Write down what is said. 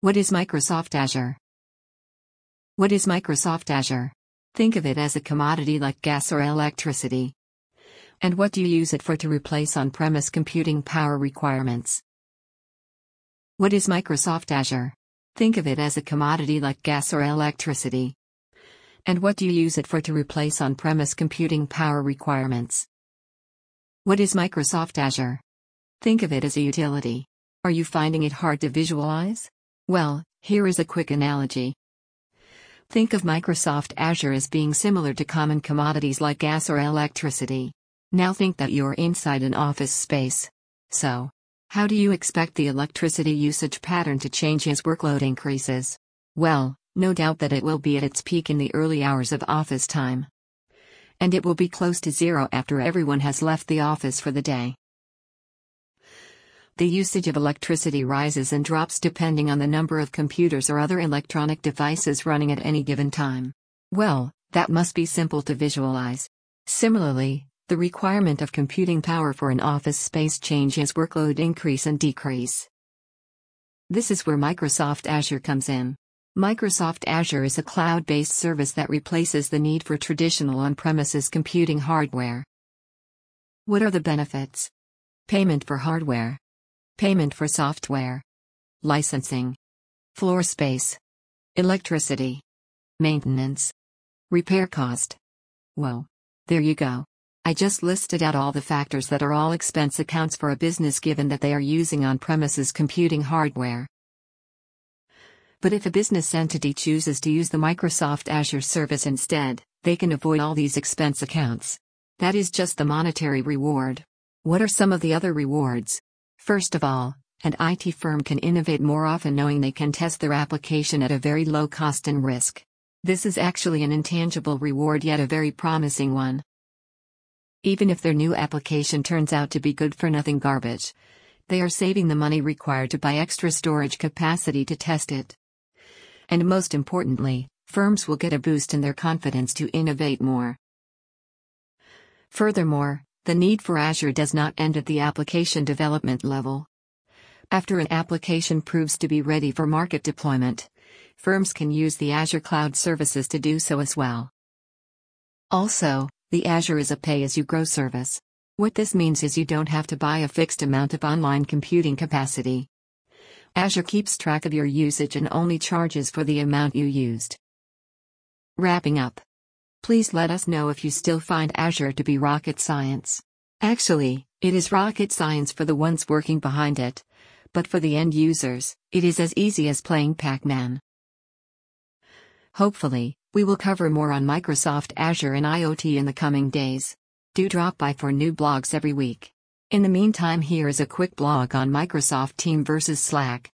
What is Microsoft Azure? What is Microsoft Azure? Think of it as a commodity like gas or electricity. And what do you use it for to replace on premise computing power requirements? What is Microsoft Azure? Think of it as a commodity like gas or electricity. And what do you use it for to replace on premise computing power requirements? What is Microsoft Azure? Think of it as a utility. Are you finding it hard to visualize? Well, here is a quick analogy. Think of Microsoft Azure as being similar to common commodities like gas or electricity. Now think that you're inside an office space. So, how do you expect the electricity usage pattern to change as workload increases? Well, no doubt that it will be at its peak in the early hours of office time. And it will be close to zero after everyone has left the office for the day. The usage of electricity rises and drops depending on the number of computers or other electronic devices running at any given time. Well, that must be simple to visualize. Similarly, the requirement of computing power for an office space changes workload increase and decrease. This is where Microsoft Azure comes in. Microsoft Azure is a cloud based service that replaces the need for traditional on premises computing hardware. What are the benefits? Payment for hardware, payment for software, licensing, floor space, electricity, maintenance, repair cost. Well, there you go. I just listed out all the factors that are all expense accounts for a business given that they are using on premises computing hardware. But if a business entity chooses to use the Microsoft Azure service instead, they can avoid all these expense accounts. That is just the monetary reward. What are some of the other rewards? First of all, an IT firm can innovate more often knowing they can test their application at a very low cost and risk. This is actually an intangible reward yet a very promising one even if their new application turns out to be good for nothing garbage. They are saving the money required to buy extra storage capacity to test it. And most importantly, firms will get a boost in their confidence to innovate more. Furthermore, the need for Azure does not end at the application development level. After an application proves to be ready for market deployment, firms can use the Azure Cloud services to do so as well. Also, the Azure is a pay as you grow service. What this means is you don't have to buy a fixed amount of online computing capacity. Azure keeps track of your usage and only charges for the amount you used. Wrapping up. Please let us know if you still find Azure to be rocket science. Actually, it is rocket science for the ones working behind it. But for the end users, it is as easy as playing Pac Man. Hopefully, we will cover more on Microsoft Azure and IoT in the coming days. Do drop by for new blogs every week. In the meantime, here is a quick blog on Microsoft Team versus Slack.